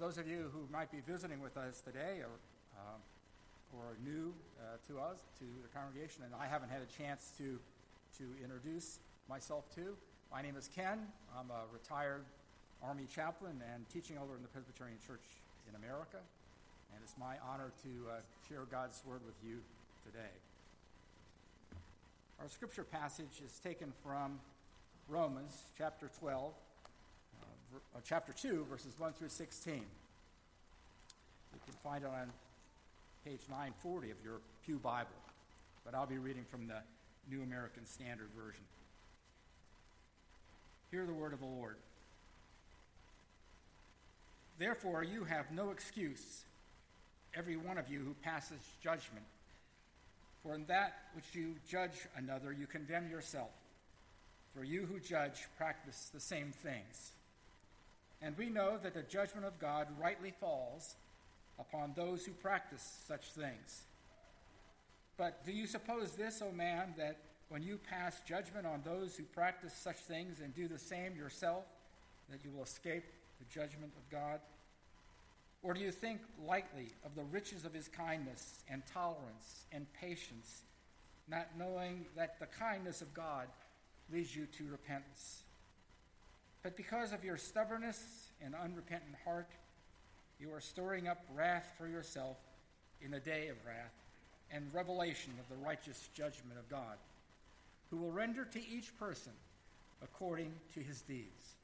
those of you who might be visiting with us today or, um, or new uh, to us, to the congregation, and I haven't had a chance to, to introduce myself to, my name is Ken. I'm a retired Army chaplain and teaching elder in the Presbyterian Church in America. And it's my honor to uh, share God's word with you today. Our scripture passage is taken from Romans chapter 12, uh, chapter 2, verses 1 through 16. You can find it on page 940 of your Pew Bible, but I'll be reading from the New American Standard Version. Hear the word of the Lord. Therefore, you have no excuse, every one of you who passes judgment. For in that which you judge another, you condemn yourself. For you who judge practice the same things. And we know that the judgment of God rightly falls upon those who practice such things. But do you suppose this, O man, that when you pass judgment on those who practice such things and do the same yourself, that you will escape the judgment of God? Or do you think lightly of the riches of his kindness and tolerance and patience, not knowing that the kindness of God leads you to repentance? But because of your stubbornness and unrepentant heart, you are storing up wrath for yourself in the day of wrath and revelation of the righteous judgment of God, who will render to each person according to his deeds.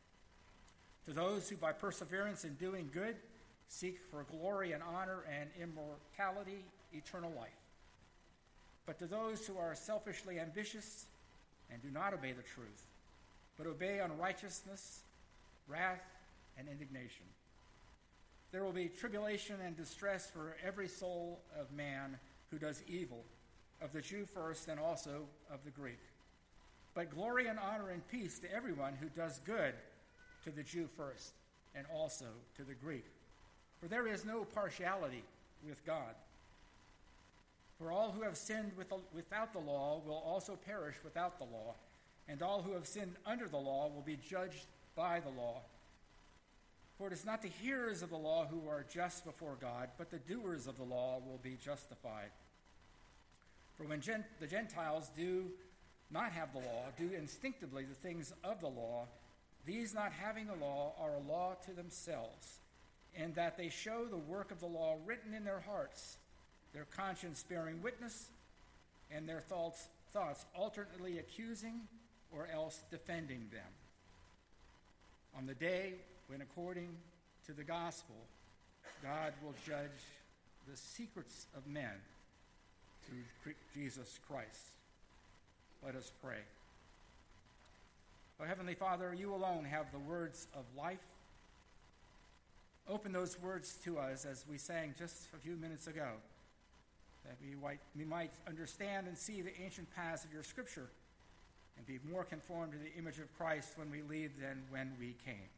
To those who by perseverance in doing good seek for glory and honor and immortality, eternal life. But to those who are selfishly ambitious and do not obey the truth, but obey unrighteousness, wrath, and indignation, there will be tribulation and distress for every soul of man who does evil, of the Jew first and also of the Greek. But glory and honor and peace to everyone who does good, to the Jew first and also to the Greek. For there is no partiality with God. For all who have sinned without the law will also perish without the law, and all who have sinned under the law will be judged by the law. For it is not the hearers of the law who are just before God, but the doers of the law will be justified. For when gent- the Gentiles do not have the law, do instinctively the things of the law, these not having the law are a law to themselves, in that they show the work of the law written in their hearts, their conscience bearing witness, and their thoughts, thoughts alternately accusing or else defending them. On the day when, according to the gospel, God will judge the secrets of men through Jesus Christ. Let us pray. Oh, Heavenly Father, you alone have the words of life. Open those words to us as we sang just a few minutes ago, that we might, we might understand and see the ancient paths of your Scripture and be more conformed to the image of Christ when we leave than when we came.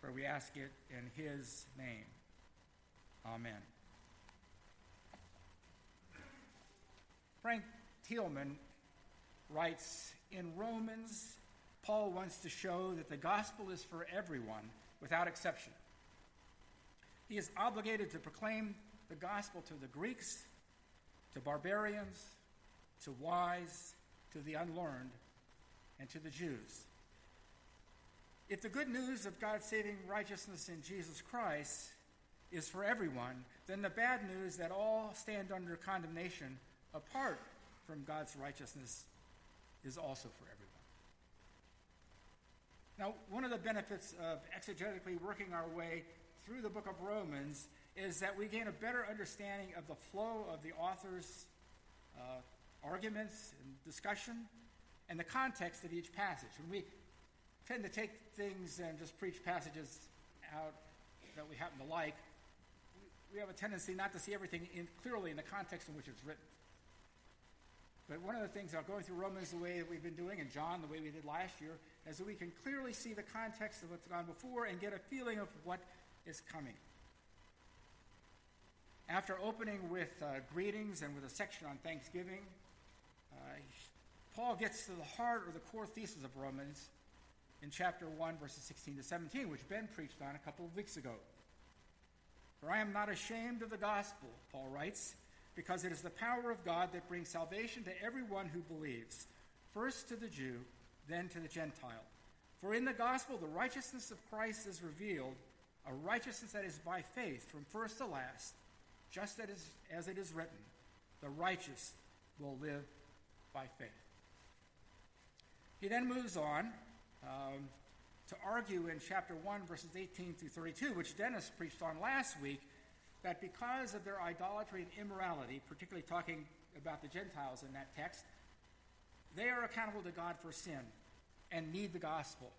For we ask it in his name. Amen. Frank Thielman writes In Romans, Paul wants to show that the gospel is for everyone without exception. He is obligated to proclaim the gospel to the Greeks, to barbarians, to wise, to the unlearned, and to the Jews. If the good news of God's saving righteousness in Jesus Christ is for everyone, then the bad news that all stand under condemnation apart from God's righteousness is also for everyone. Now, one of the benefits of exegetically working our way through the book of Romans is that we gain a better understanding of the flow of the author's uh, arguments and discussion and the context of each passage. When we tend to take things and just preach passages out that we happen to like, we have a tendency not to see everything in, clearly in the context in which it's written. But one of the things about going through Romans the way that we've been doing, and John the way we did last year, is that we can clearly see the context of what's gone before and get a feeling of what is coming. After opening with uh, greetings and with a section on Thanksgiving, uh, Paul gets to the heart or the core thesis of Romans in chapter 1, verses 16 to 17, which Ben preached on a couple of weeks ago. For I am not ashamed of the gospel, Paul writes, because it is the power of God that brings salvation to everyone who believes, first to the Jew, then to the Gentile. For in the gospel, the righteousness of Christ is revealed, a righteousness that is by faith from first to last, just as, as it is written, the righteous will live by faith. He then moves on um, to argue in chapter 1, verses 18 through 32, which Dennis preached on last week, that because of their idolatry and immorality, particularly talking about the Gentiles in that text, they are accountable to God for sin and need the gospel.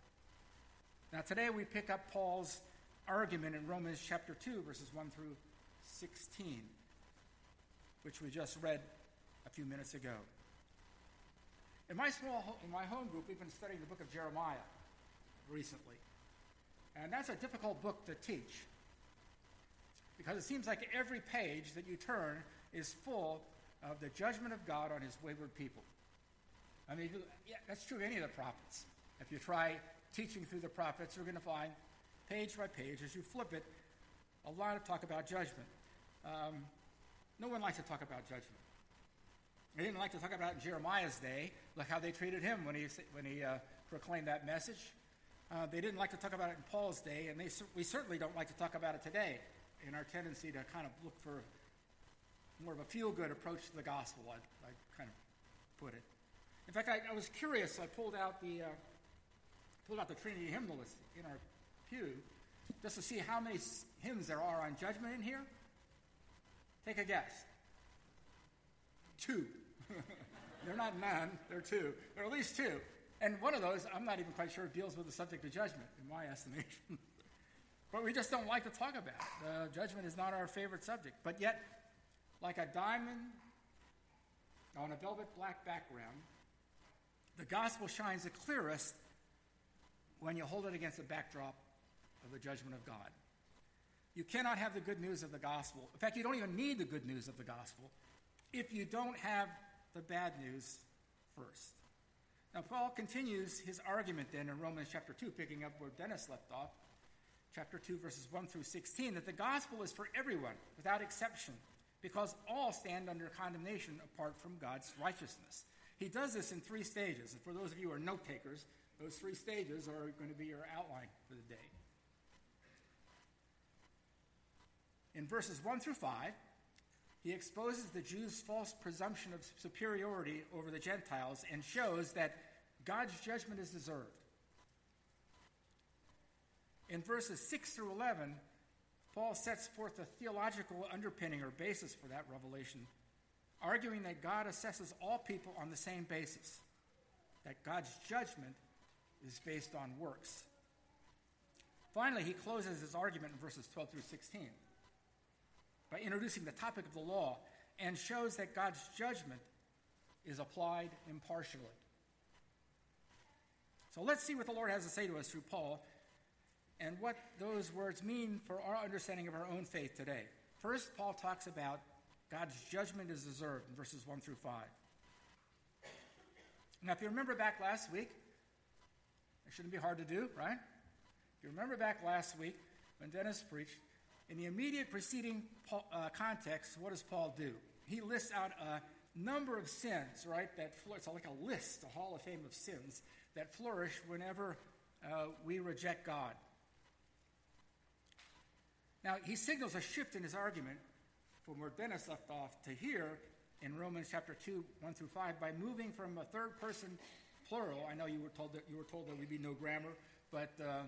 Now, today we pick up Paul's argument in Romans chapter 2, verses 1 through 16, which we just read a few minutes ago. In my small in my home group, we've been studying the book of Jeremiah recently. And that's a difficult book to teach because it seems like every page that you turn is full of the judgment of God on his wayward people. I mean, yeah, that's true of any of the prophets. If you try teaching through the prophets, you're going to find page by page, as you flip it, a lot of talk about judgment. Um, no one likes to talk about judgment. They didn't like to talk about it in Jeremiah's day, like how they treated him when he, when he uh, proclaimed that message. Uh, they didn't like to talk about it in Paul's day, and they, we certainly don't like to talk about it today in our tendency to kind of look for more of a feel good approach to the gospel, I, I kind of put it. In fact, I, I was curious. I pulled out the uh, pulled out the Trinity hymnal in our pew just to see how many hymns there are on judgment in here. Take a guess. Two. they're not none, they're two. Are at least two. And one of those, I'm not even quite sure, deals with the subject of judgment, in my estimation. but we just don't like to talk about it. Uh, judgment is not our favorite subject. But yet, like a diamond on a velvet black background, the gospel shines the clearest when you hold it against the backdrop of the judgment of God. You cannot have the good news of the gospel. In fact, you don't even need the good news of the gospel if you don't have the bad news first. Now, Paul continues his argument then in Romans chapter 2, picking up where Dennis left off, chapter 2, verses 1 through 16, that the gospel is for everyone, without exception, because all stand under condemnation apart from God's righteousness. He does this in three stages. And for those of you who are note takers, those three stages are going to be your outline for the day. In verses 1 through 5, he exposes the Jews' false presumption of superiority over the Gentiles and shows that God's judgment is deserved. In verses 6 through 11, Paul sets forth a theological underpinning or basis for that revelation, arguing that God assesses all people on the same basis, that God's judgment is based on works. Finally, he closes his argument in verses 12 through 16 by introducing the topic of the law and shows that God's judgment is applied impartially. So let's see what the Lord has to say to us through Paul and what those words mean for our understanding of our own faith today. First, Paul talks about God's judgment is deserved in verses 1 through 5. Now, if you remember back last week, it shouldn't be hard to do, right? If you remember back last week when Dennis preached, in the immediate preceding uh, context, what does Paul do? He lists out a number of sins, right? That it's like a list, a hall of fame of sins that flourish whenever uh, we reject God. Now, he signals a shift in his argument from where Dennis left off to here in Romans chapter 2, 1 through 5, by moving from a third person plural. I know you were told that you were told there would be no grammar, but uh,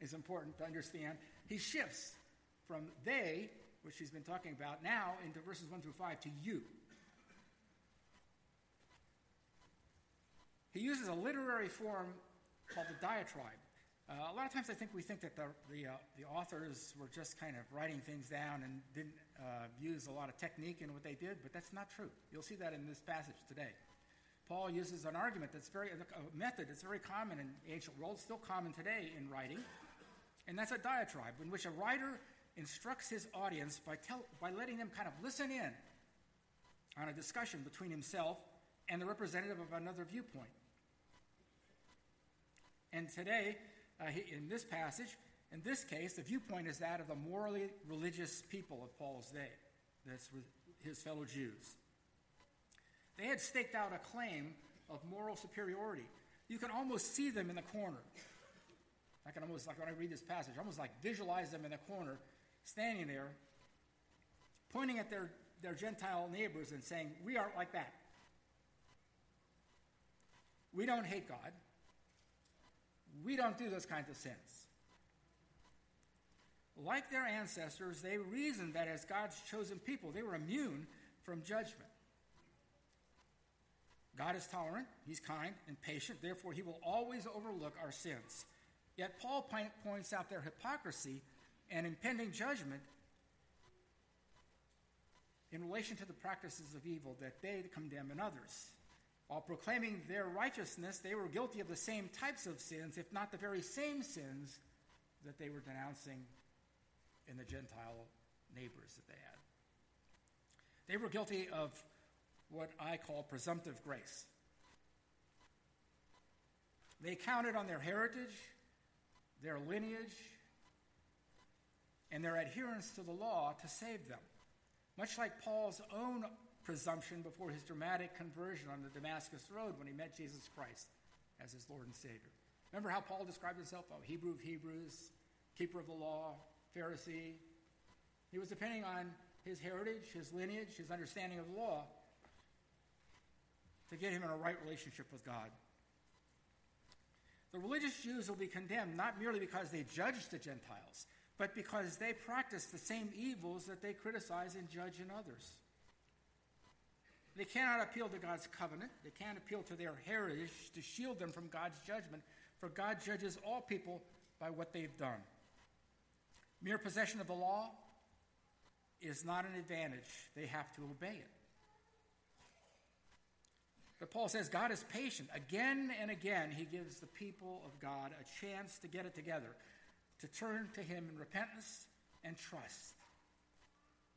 it's important to understand. He shifts from they, which he's been talking about, now into verses 1 through 5 to you. He uses a literary form called the diatribe. Uh, a lot of times I think we think that the, the, uh, the, authors were just kind of writing things down and didn't uh, use a lot of technique in what they did, but that's not true. You'll see that in this passage today. Paul uses an argument that's very, a method that's very common in the ancient world, still common today in writing, and that's a diatribe in which a writer instructs his audience by, tell, by letting them kind of listen in on a discussion between himself and the representative of another viewpoint. And today, uh, he, in this passage, In this case, the viewpoint is that of the morally religious people of Paul's day, that's his fellow Jews. They had staked out a claim of moral superiority. You can almost see them in the corner. I can almost, like when I read this passage, almost like visualize them in the corner, standing there, pointing at their, their Gentile neighbors and saying, We aren't like that. We don't hate God. We don't do those kinds of sins. Like their ancestors, they reasoned that as God's chosen people, they were immune from judgment. God is tolerant, He's kind and patient, therefore, He will always overlook our sins. Yet Paul points out their hypocrisy and impending judgment in relation to the practices of evil that they condemn in others. While proclaiming their righteousness, they were guilty of the same types of sins, if not the very same sins that they were denouncing in the Gentile neighbors that they had. They were guilty of what I call presumptive grace. They counted on their heritage, their lineage, and their adherence to the law to save them. Much like Paul's own presumption before his dramatic conversion on the Damascus Road when he met Jesus Christ as his Lord and Savior. Remember how Paul described himself? Oh, Hebrew of Hebrews, keeper of the law, Pharisee. He was depending on his heritage, his lineage, his understanding of the law to get him in a right relationship with God. The religious Jews will be condemned not merely because they judged the Gentiles, but because they practice the same evils that they criticize and judge in others. They cannot appeal to God's covenant. They can't appeal to their heritage to shield them from God's judgment, for God judges all people by what they've done. Mere possession of the law is not an advantage, they have to obey it. But Paul says God is patient. Again and again, he gives the people of God a chance to get it together, to turn to him in repentance and trust.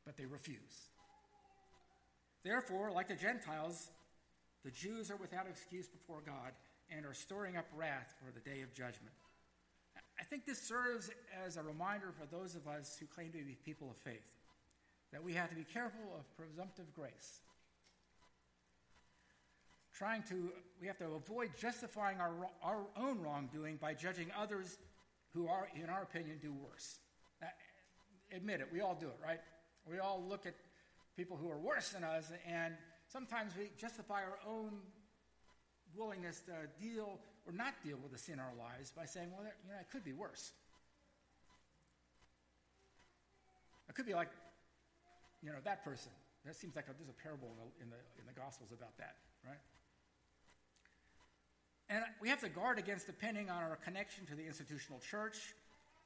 But they refuse. Therefore, like the Gentiles, the Jews are without excuse before God and are storing up wrath for the day of judgment. I think this serves as a reminder for those of us who claim to be people of faith that we have to be careful of presumptive grace. Trying to, we have to avoid justifying our, our own wrongdoing by judging others who are, in our opinion, do worse. Now, admit it, we all do it, right? We all look at people who are worse than us, and sometimes we justify our own willingness to deal or not deal with the sin in our lives by saying, well, you know, it could be worse. It could be like, you know, that person. That seems like a, there's a parable in the, in the, in the Gospels about that, right? And we have to guard against depending on our connection to the institutional church,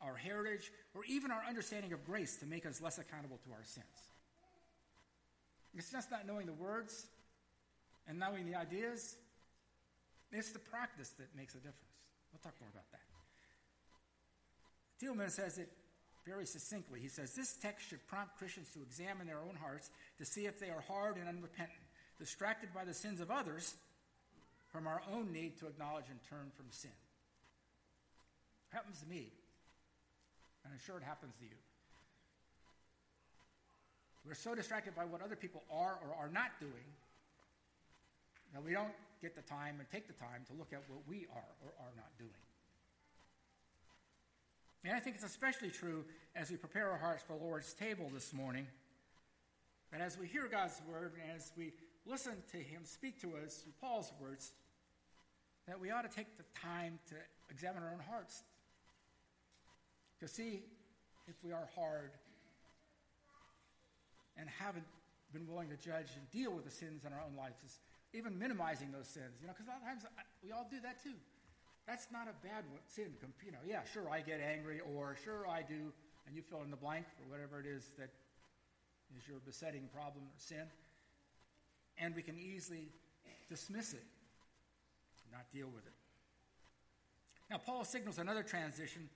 our heritage, or even our understanding of grace to make us less accountable to our sins. It's just not knowing the words and knowing the ideas. It's the practice that makes a difference. We'll talk more about that. Thielman says it very succinctly. He says this text should prompt Christians to examine their own hearts to see if they are hard and unrepentant, distracted by the sins of others from our own need to acknowledge and turn from sin. It happens to me, and I'm sure it happens to you. We're so distracted by what other people are or are not doing that we don't get the time and take the time to look at what we are or are not doing. And I think it's especially true as we prepare our hearts for the Lord's table this morning, that as we hear God's word and as we listen to Him speak to us through Paul's words, that we ought to take the time to examine our own hearts to see if we are hard and haven't been willing to judge and deal with the sins in our own lives, even minimizing those sins. You know, because a lot of times we all do that too. That's not a bad sin. You know, yeah, sure, I get angry, or sure, I do, and you fill in the blank or whatever it is that is your besetting problem or sin. And we can easily dismiss it, not deal with it. Now, Paul signals another transition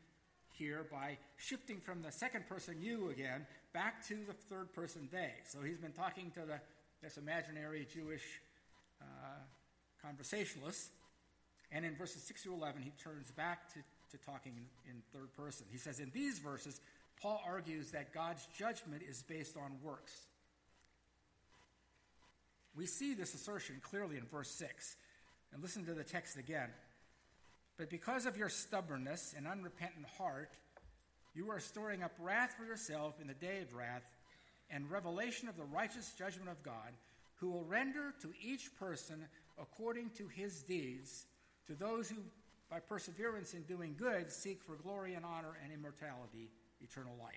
here by shifting from the second person you again back to the third person they. So he's been talking to the, this imaginary Jewish uh, conversationalist. And in verses 6 through 11, he turns back to, to talking in third person. He says, In these verses, Paul argues that God's judgment is based on works. We see this assertion clearly in verse 6. And listen to the text again. But because of your stubbornness and unrepentant heart, you are storing up wrath for yourself in the day of wrath and revelation of the righteous judgment of God, who will render to each person according to his deeds, to those who, by perseverance in doing good, seek for glory and honor and immortality, eternal life.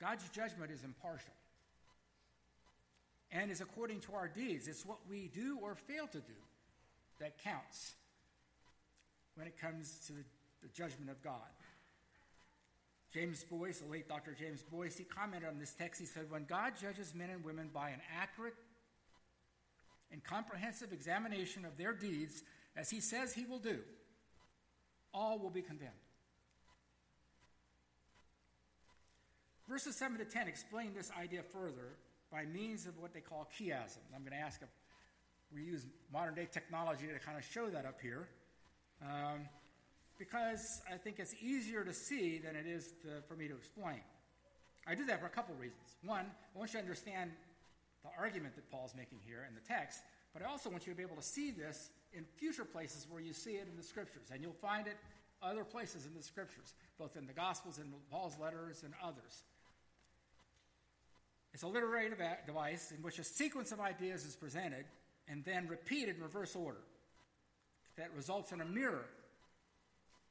God's judgment is impartial and is according to our deeds. It's what we do or fail to do that counts when it comes to the judgment of God. James Boice, the late Dr. James Boice, he commented on this text. He said, When God judges men and women by an accurate and comprehensive examination of their deeds, as he says he will do, all will be condemned. Verses 7 to 10 explain this idea further by means of what they call chiasm. I'm going to ask if we use modern day technology to kind of show that up here. Um, because I think it's easier to see than it is to, for me to explain. I do that for a couple reasons. One, I want you to understand the argument that Paul's making here in the text, but I also want you to be able to see this in future places where you see it in the scriptures. And you'll find it other places in the scriptures, both in the Gospels and Paul's letters and others. It's a literary device in which a sequence of ideas is presented and then repeated in reverse order that results in a mirror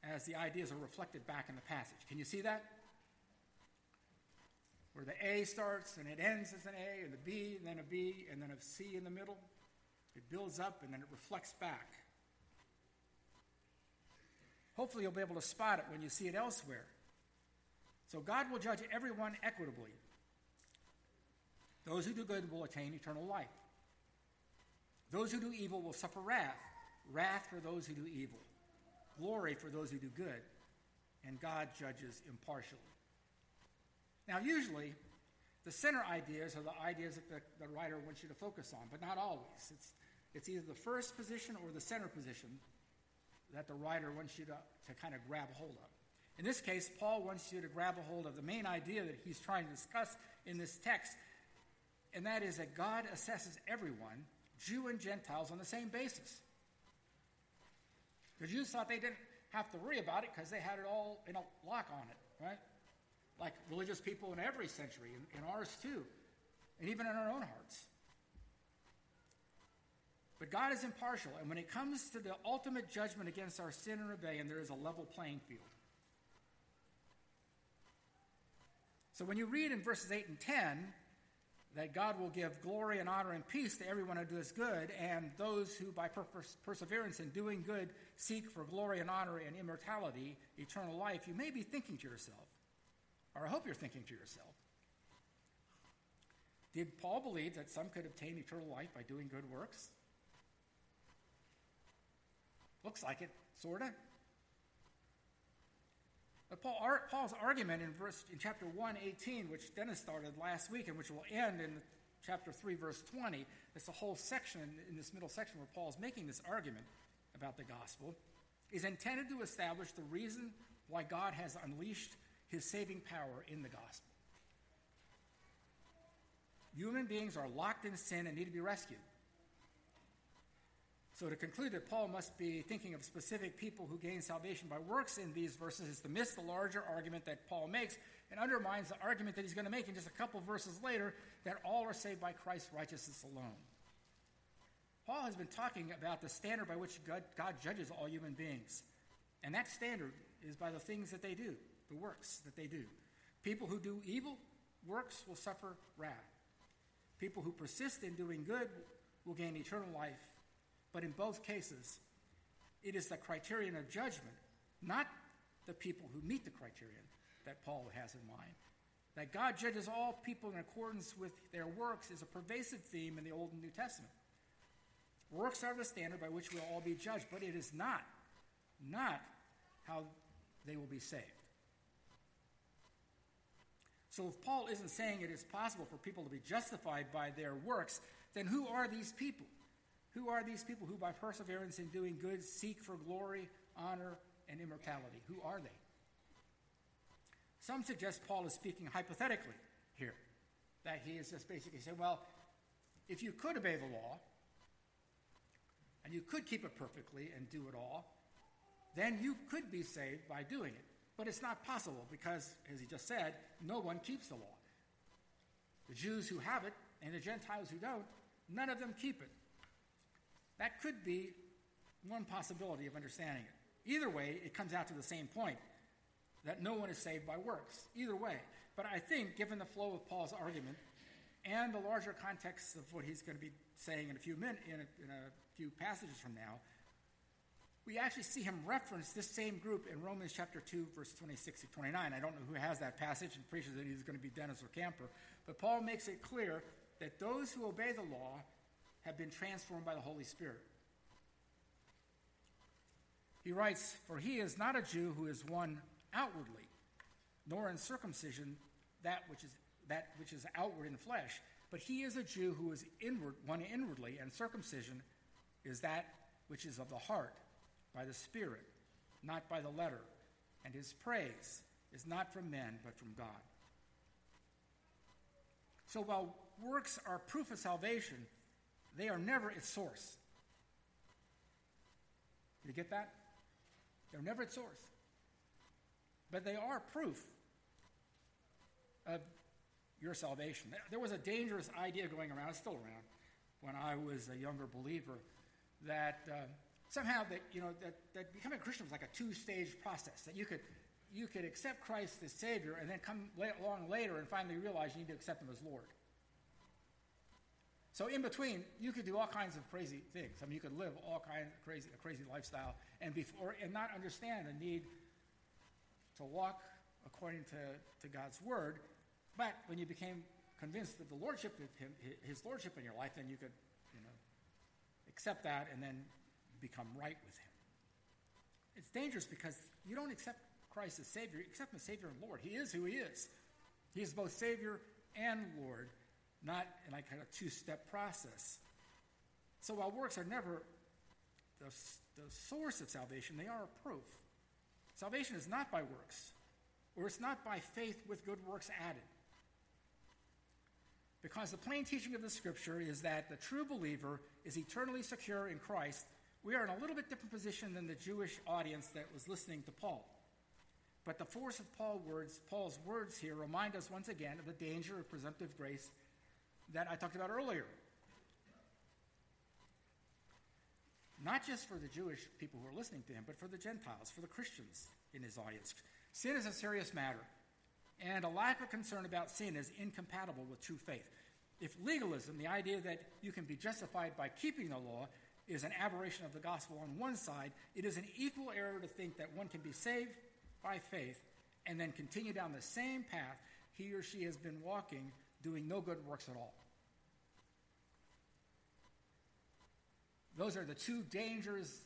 as the ideas are reflected back in the passage. Can you see that? Where the A starts and it ends as an A, and the B, and then a B, and then a C in the middle. It builds up and then it reflects back. Hopefully, you'll be able to spot it when you see it elsewhere. So, God will judge everyone equitably. Those who do good will attain eternal life. Those who do evil will suffer wrath wrath for those who do evil glory for those who do good, and God judges impartially. Now, usually, the center ideas are the ideas that the, the writer wants you to focus on, but not always. It's, it's either the first position or the center position that the writer wants you to, to kind of grab hold of. In this case, Paul wants you to grab a hold of the main idea that he's trying to discuss in this text, and that is that God assesses everyone, Jew and Gentiles, on the same basis. The Jews thought they didn't have to worry about it because they had it all in a lock on it, right? Like religious people in every century, in, in ours too, and even in our own hearts. But God is impartial, and when it comes to the ultimate judgment against our sin and rebellion, there is a level playing field. So when you read in verses 8 and 10, that God will give glory and honor and peace to everyone who does good, and those who, by perseverance in doing good, seek for glory and honor and immortality, eternal life, you may be thinking to yourself, or I hope you're thinking to yourself, did Paul believe that some could obtain eternal life by doing good works? Looks like it, sort of. But Paul, Paul's argument in, verse, in chapter 1, 18, which Dennis started last week and which will end in chapter 3, verse 20, it's a whole section in this middle section where Paul is making this argument about the gospel, is intended to establish the reason why God has unleashed his saving power in the gospel. Human beings are locked in sin and need to be rescued. So, to conclude that Paul must be thinking of specific people who gain salvation by works in these verses is to miss the larger argument that Paul makes and undermines the argument that he's going to make in just a couple verses later that all are saved by Christ's righteousness alone. Paul has been talking about the standard by which God, God judges all human beings. And that standard is by the things that they do, the works that they do. People who do evil works will suffer wrath. People who persist in doing good will gain eternal life but in both cases, it is the criterion of judgment, not the people who meet the criterion, that Paul has in mind. That God judges all people in accordance with their works is a pervasive theme in the Old and New Testament. Works are the standard by which we'll all be judged, but it is not, not how they will be saved. So if Paul isn't saying it is possible for people to be justified by their works, then who are these people? Who are these people who, by perseverance in doing good, seek for glory, honor, and immortality. Who are they? Some suggest Paul is speaking hypothetically here, that he is just basically saying, well, if you could obey the law, and you could keep it perfectly and do it all, then you could be saved by doing it. But it's not possible because, as he just said, no one keeps the law. The Jews who have it and the Gentiles who don't, none of them keep it. That could be one possibility of understanding it. Either way, it comes out to the same point that no one is saved by works. Either way. But I think, given the flow of Paul's argument and the larger context of what he's going to be saying in a few minutes, in, in a, few passages from now, we actually see him reference this same group in Romans chapter 2, verse 26 to 29. I don't know who has that passage and preaches that he's going to be Dennis or Camper, but Paul makes it clear that those who obey the law have been transformed by the Holy Spirit. He writes, For he is not a Jew who is one outwardly, nor in circumcision that which is, that which is outward in flesh, but he is a Jew who is inward, one inwardly, and circumcision is that which is of the heart, by the Spirit, not by the letter. And his praise is not from men, but from God. So while works are proof of salvation, they are never its source. You get that? They're never its source. But they are proof of your salvation. There was a dangerous idea going around, it's still around, when I was a younger believer, that uh, somehow that, you know, that, that becoming a Christian was like a two-stage process, that you could, you could accept Christ as Savior and then come along later and finally realize you need to accept Him as Lord. So in between, you could do all kinds of crazy things. I mean, you could live all kinds of crazy, a crazy lifestyle and before and not understand the need to walk according to, to God's word. But when you became convinced of the lordship of him, his lordship in your life, then you could, you know, accept that and then become right with him. It's dangerous because you don't accept Christ as Savior, you accept him as Savior and Lord. He is who he is. He is both Savior and Lord not in like kind of two-step process. So while works are never the, the source of salvation, they are a proof. Salvation is not by works, or it's not by faith with good works added. Because the plain teaching of the scripture is that the true believer is eternally secure in Christ, we are in a little bit different position than the Jewish audience that was listening to Paul. But the force of words, Paul's words here remind us once again of the danger of presumptive grace that I talked about earlier. Not just for the Jewish people who are listening to him, but for the Gentiles, for the Christians in his audience. Sin is a serious matter, and a lack of concern about sin is incompatible with true faith. If legalism, the idea that you can be justified by keeping the law, is an aberration of the gospel on one side, it is an equal error to think that one can be saved by faith and then continue down the same path he or she has been walking doing no good works at all. Those are the two dangers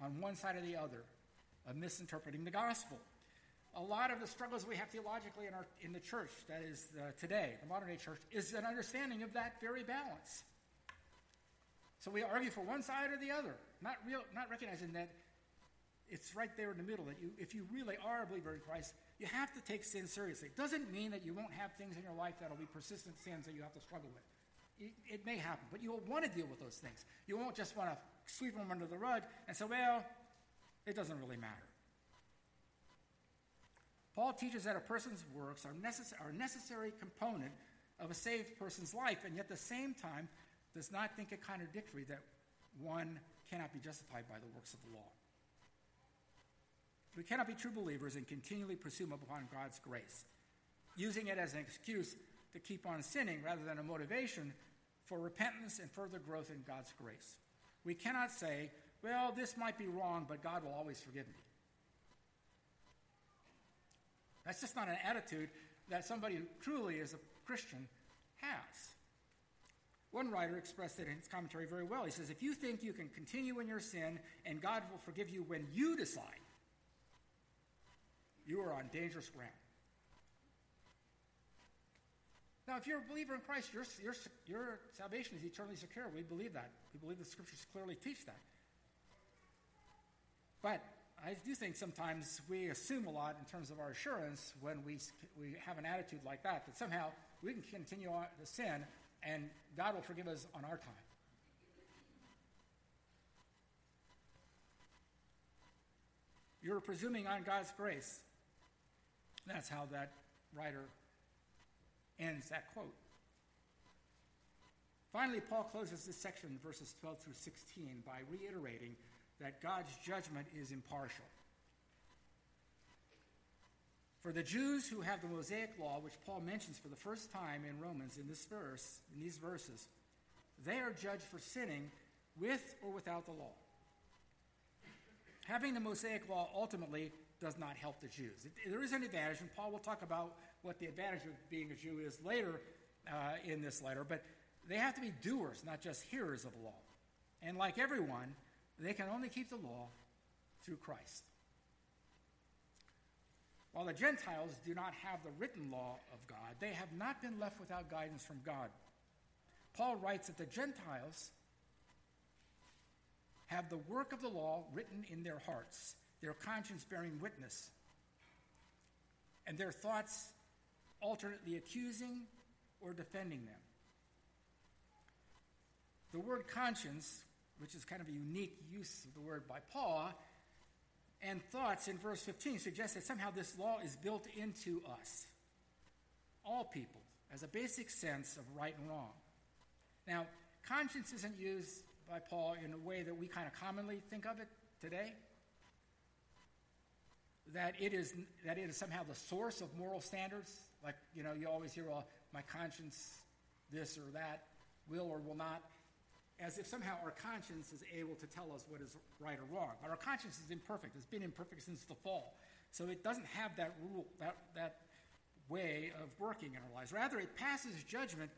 on one side or the other of misinterpreting the gospel. A lot of the struggles we have theologically in, our, in the church, that is uh, today, the modern day church, is an understanding of that very balance. So we argue for one side or the other, not, real, not recognizing that it's right there in the middle, that you, if you really are a believer in Christ, you have to take sin seriously. It doesn't mean that you won't have things in your life that'll be persistent sins that you have to struggle with. It, may happen, but you'll want to deal with those things. You won't just want to sweep them under the rug and say, well, it doesn't really matter. Paul teaches that a person's works are, necess- are a necessary component of a saved person's life, and yet at the same time does not think it contradictory that one cannot be justified by the works of the law. We cannot be true believers and continually presume upon God's grace, using it as an excuse to keep on sinning rather than a motivation for repentance and further growth in God's grace. We cannot say, well, this might be wrong, but God will always forgive me. That's just not an attitude that somebody who truly is a Christian has. One writer expressed it in his commentary very well. He says, If you think you can continue in your sin and God will forgive you when you decide, you are on dangerous ground. Now, if you're a believer in Christ, your, your, your salvation is eternally secure. We believe that. We believe the scriptures clearly teach that. But I do think sometimes we assume a lot in terms of our assurance when we, we have an attitude like that, that somehow we can continue on to sin and God will forgive us on our time. You're presuming on God's grace. That's how that writer ends that quote. Finally, Paul closes this section, verses 12 through 16, by reiterating that God's judgment is impartial. For the Jews who have the Mosaic law, which Paul mentions for the first time in Romans in this verse, in these verses, they are judged for sinning with or without the law. Having the Mosaic law ultimately does not help the Jews. There is an advantage, and Paul will talk about what the advantage of being a Jew is later uh, in this letter, but they have to be doers, not just hearers of the law. And like everyone, they can only keep the law through Christ. While the Gentiles do not have the written law of God, they have not been left without guidance from God. Paul writes that the Gentiles have the work of the law written in their hearts, their conscience bearing witness, and their thoughts alternately accusing or defending them. The word conscience, which is kind of a unique use of the word by Paul, and thoughts in verse 15 suggest that somehow this law is built into us, all people, as a basic sense of right and wrong. Now, conscience isn't used by Paul in a way that we kind of commonly think of it today. That it is that it is somehow the source of moral standards. Like, you know, you always hear, well, my conscience, this or that, will or will not as if somehow our conscience is able to tell us what is right or wrong. But our conscience is imperfect. It's been imperfect since the fall. So it doesn't have that rule, that, that way of working in our lives. Rather, it passes judgment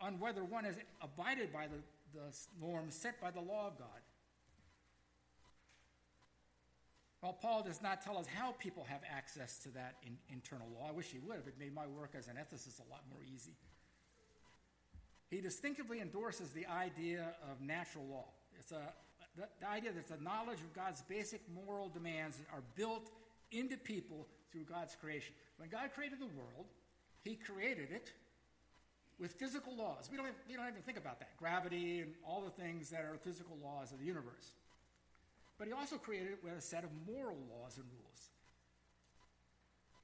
on whether one has abided by the, the norms set by the law of God. Well, Paul does not tell us how people have access to that in, internal law. I wish he would have. It made my work as an ethicist a lot more easy. He distinctively endorses the idea of natural law. It's a, the, the idea that the knowledge of God's basic moral demands are built into people through God's creation. When God created the world, He created it with physical laws. We don't, we don't even think about that gravity and all the things that are physical laws of the universe. But He also created it with a set of moral laws and rules,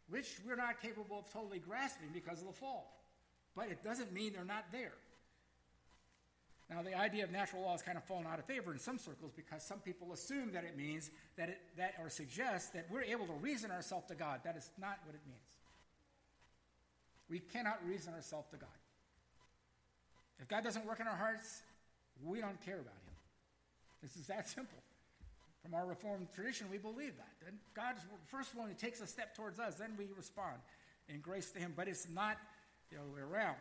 which we're not capable of totally grasping because of the fall. But it doesn't mean they're not there. Now, the idea of natural law has kind of fallen out of favor in some circles because some people assume that it means that it, that or suggests that we're able to reason ourselves to God. That is not what it means. We cannot reason ourselves to God. If God doesn't work in our hearts, we don't care about Him. This is that simple. From our Reformed tradition, we believe that. Then God's first one who takes a step towards us, then we respond in grace to Him. But it's not the other way around.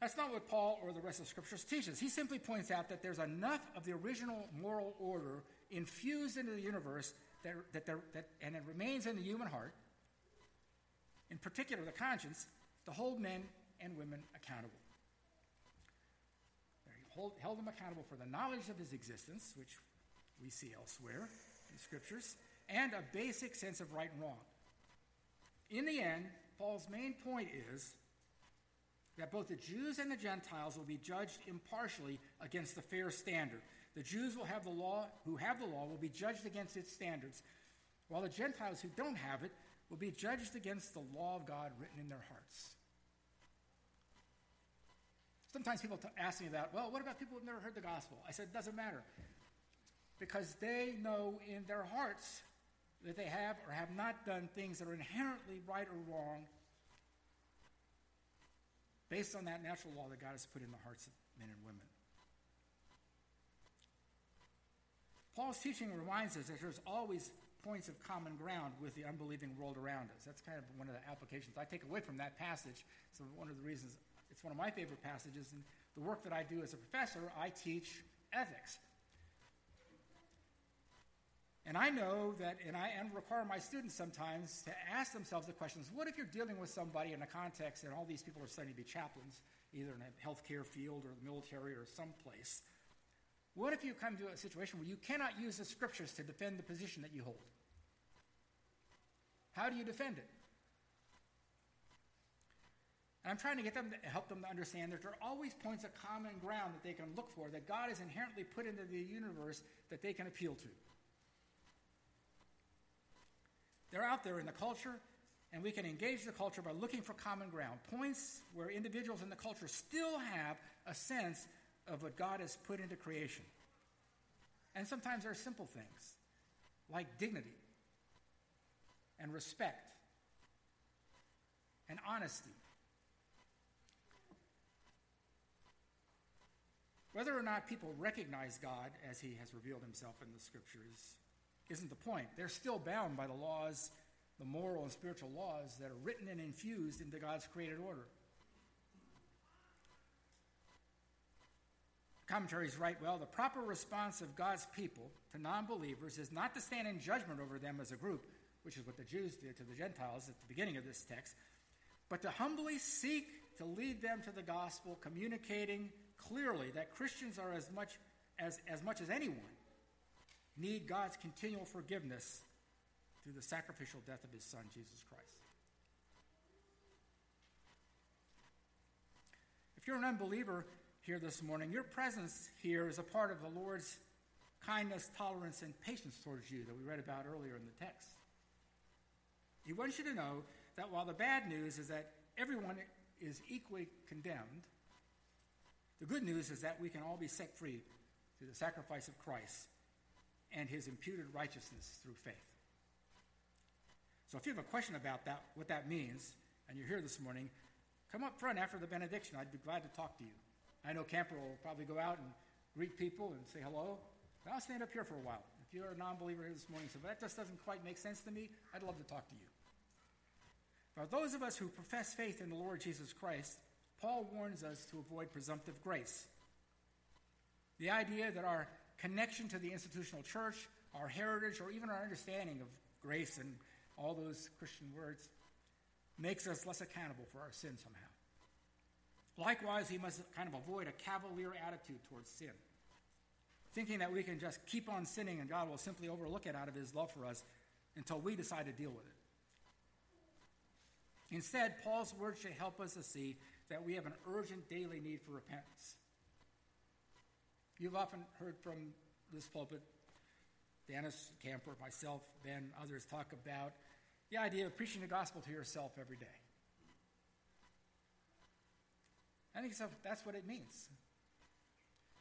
That's not what Paul or the rest of the scriptures teaches. He simply points out that there's enough of the original moral order infused into the universe that, that, there, that, and it remains in the human heart, in particular the conscience, to hold men and women accountable. He hold, held them accountable for the knowledge of his existence, which we see elsewhere in the scriptures, and a basic sense of right and wrong. In the end, Paul's main point is that both the Jews and the Gentiles will be judged impartially against the fair standard. The Jews will have the law, who have the law, will be judged against its standards, while the Gentiles who don't have it will be judged against the law of God written in their hearts. Sometimes people t- ask me that, well, what about people who've never heard the gospel? I said, it doesn't matter. Because they know in their hearts that they have or have not done things that are inherently right or wrong based on that natural law that God has put in the hearts of men and women. Paul's teaching reminds us that there's always points of common ground with the unbelieving world around us. That's kind of one of the applications I take away from that passage. So, one of the reasons it's one of my favorite passages. In the work that I do as a professor, I teach ethics. And I know that, and I and require my students sometimes to ask themselves the questions what if you're dealing with somebody in a context, and all these people are studying to be chaplains, either in a healthcare field or the military or someplace, What if you come to a situation where you cannot use the scriptures to defend the position that you hold? How do you defend it? And I'm trying to get them to help them to understand that there are always points of common ground that they can look for, that God has inherently put into the universe that they can appeal to. They're out there in the culture, and we can engage the culture by looking for common ground, points where individuals in the culture still have a sense of what God has put into creation. And sometimes there are simple things like dignity and respect and honesty. Whether or not people recognize God as he has revealed himself in the scriptures isn't the point. They're still bound by the laws, the moral and spiritual laws that are written and infused into God's created order. Commentaries write well the proper response of God's people to non believers is not to stand in judgment over them as a group, which is what the Jews did to the Gentiles at the beginning of this text, but to humbly seek to lead them to the gospel, communicating clearly that Christians are as much as, as much as anyone need God's continual forgiveness through the sacrificial death of his son, Jesus Christ. If you're an unbeliever here this morning, your presence here is a part of the Lord's kindness, tolerance, and patience towards you that we read about earlier in the text. He wants you to know that while the bad news is that everyone is equally condemned, the good news is that we can all be set free through the sacrifice of Christ and his imputed righteousness through faith. So if you have a question about that, what that means, and you're here this morning, come up front after the benediction. I'd be glad to talk to you. I know Camper will probably go out and greet people and say hello. But I'll stand up here for a while. If you're a non believer here this morning, so that just doesn't quite make sense to me, I'd love to talk to you. For those of us who profess faith in the Lord Jesus Christ, Paul warns us to avoid presumptive grace. The idea that our connection to the institutional church, our heritage, or even our understanding of grace and all those Christian words makes us less accountable for our sin somehow. Likewise, we must kind of avoid a cavalier attitude towards sin, thinking that we can just keep on sinning and God will simply overlook it out of his love for us until we decide to deal with it. Instead, Paul's words should help us to see that we have an urgent daily need for repentance. You've often heard from this pulpit, Dennis Camper, myself, Ben, others talk about the idea of preaching the gospel to yourself every day. I think so, that's what it means.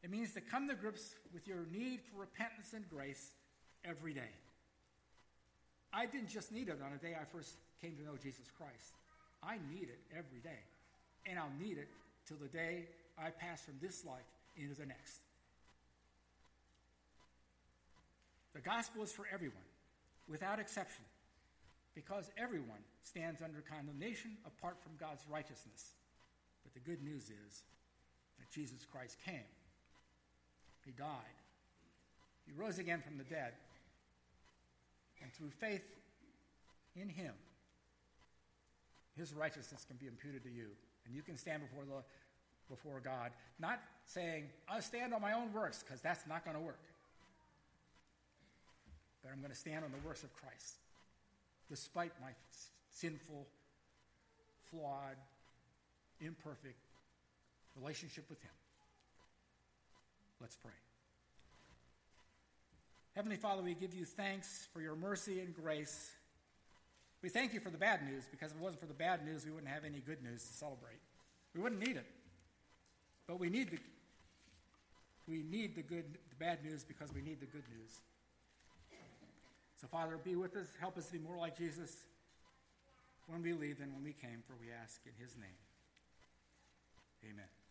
It means to come to grips with your need for repentance and grace every day. I didn't just need it on the day I first came to know Jesus Christ. I need it every day and I'll need it till the day I pass from this life into the next. The gospel is for everyone, without exception, because everyone stands under condemnation apart from God's righteousness. But the good news is that Jesus Christ came, He died, He rose again from the dead, and through faith in Him, His righteousness can be imputed to you and you can stand before the before God, not saying, I'll stand on my own works, because that's not going to work. But I'm going to stand on the works of Christ, despite my sinful, flawed, imperfect relationship with Him. Let's pray. Heavenly Father, we give you thanks for your mercy and grace we thank you for the bad news because if it wasn't for the bad news, we wouldn't have any good news to celebrate. We wouldn't need it. But we need the, we need the good, the bad news because we need the good news. So, Father, be with us. Help us to be more like Jesus when we leave than when we came, for we ask in his name. Amen.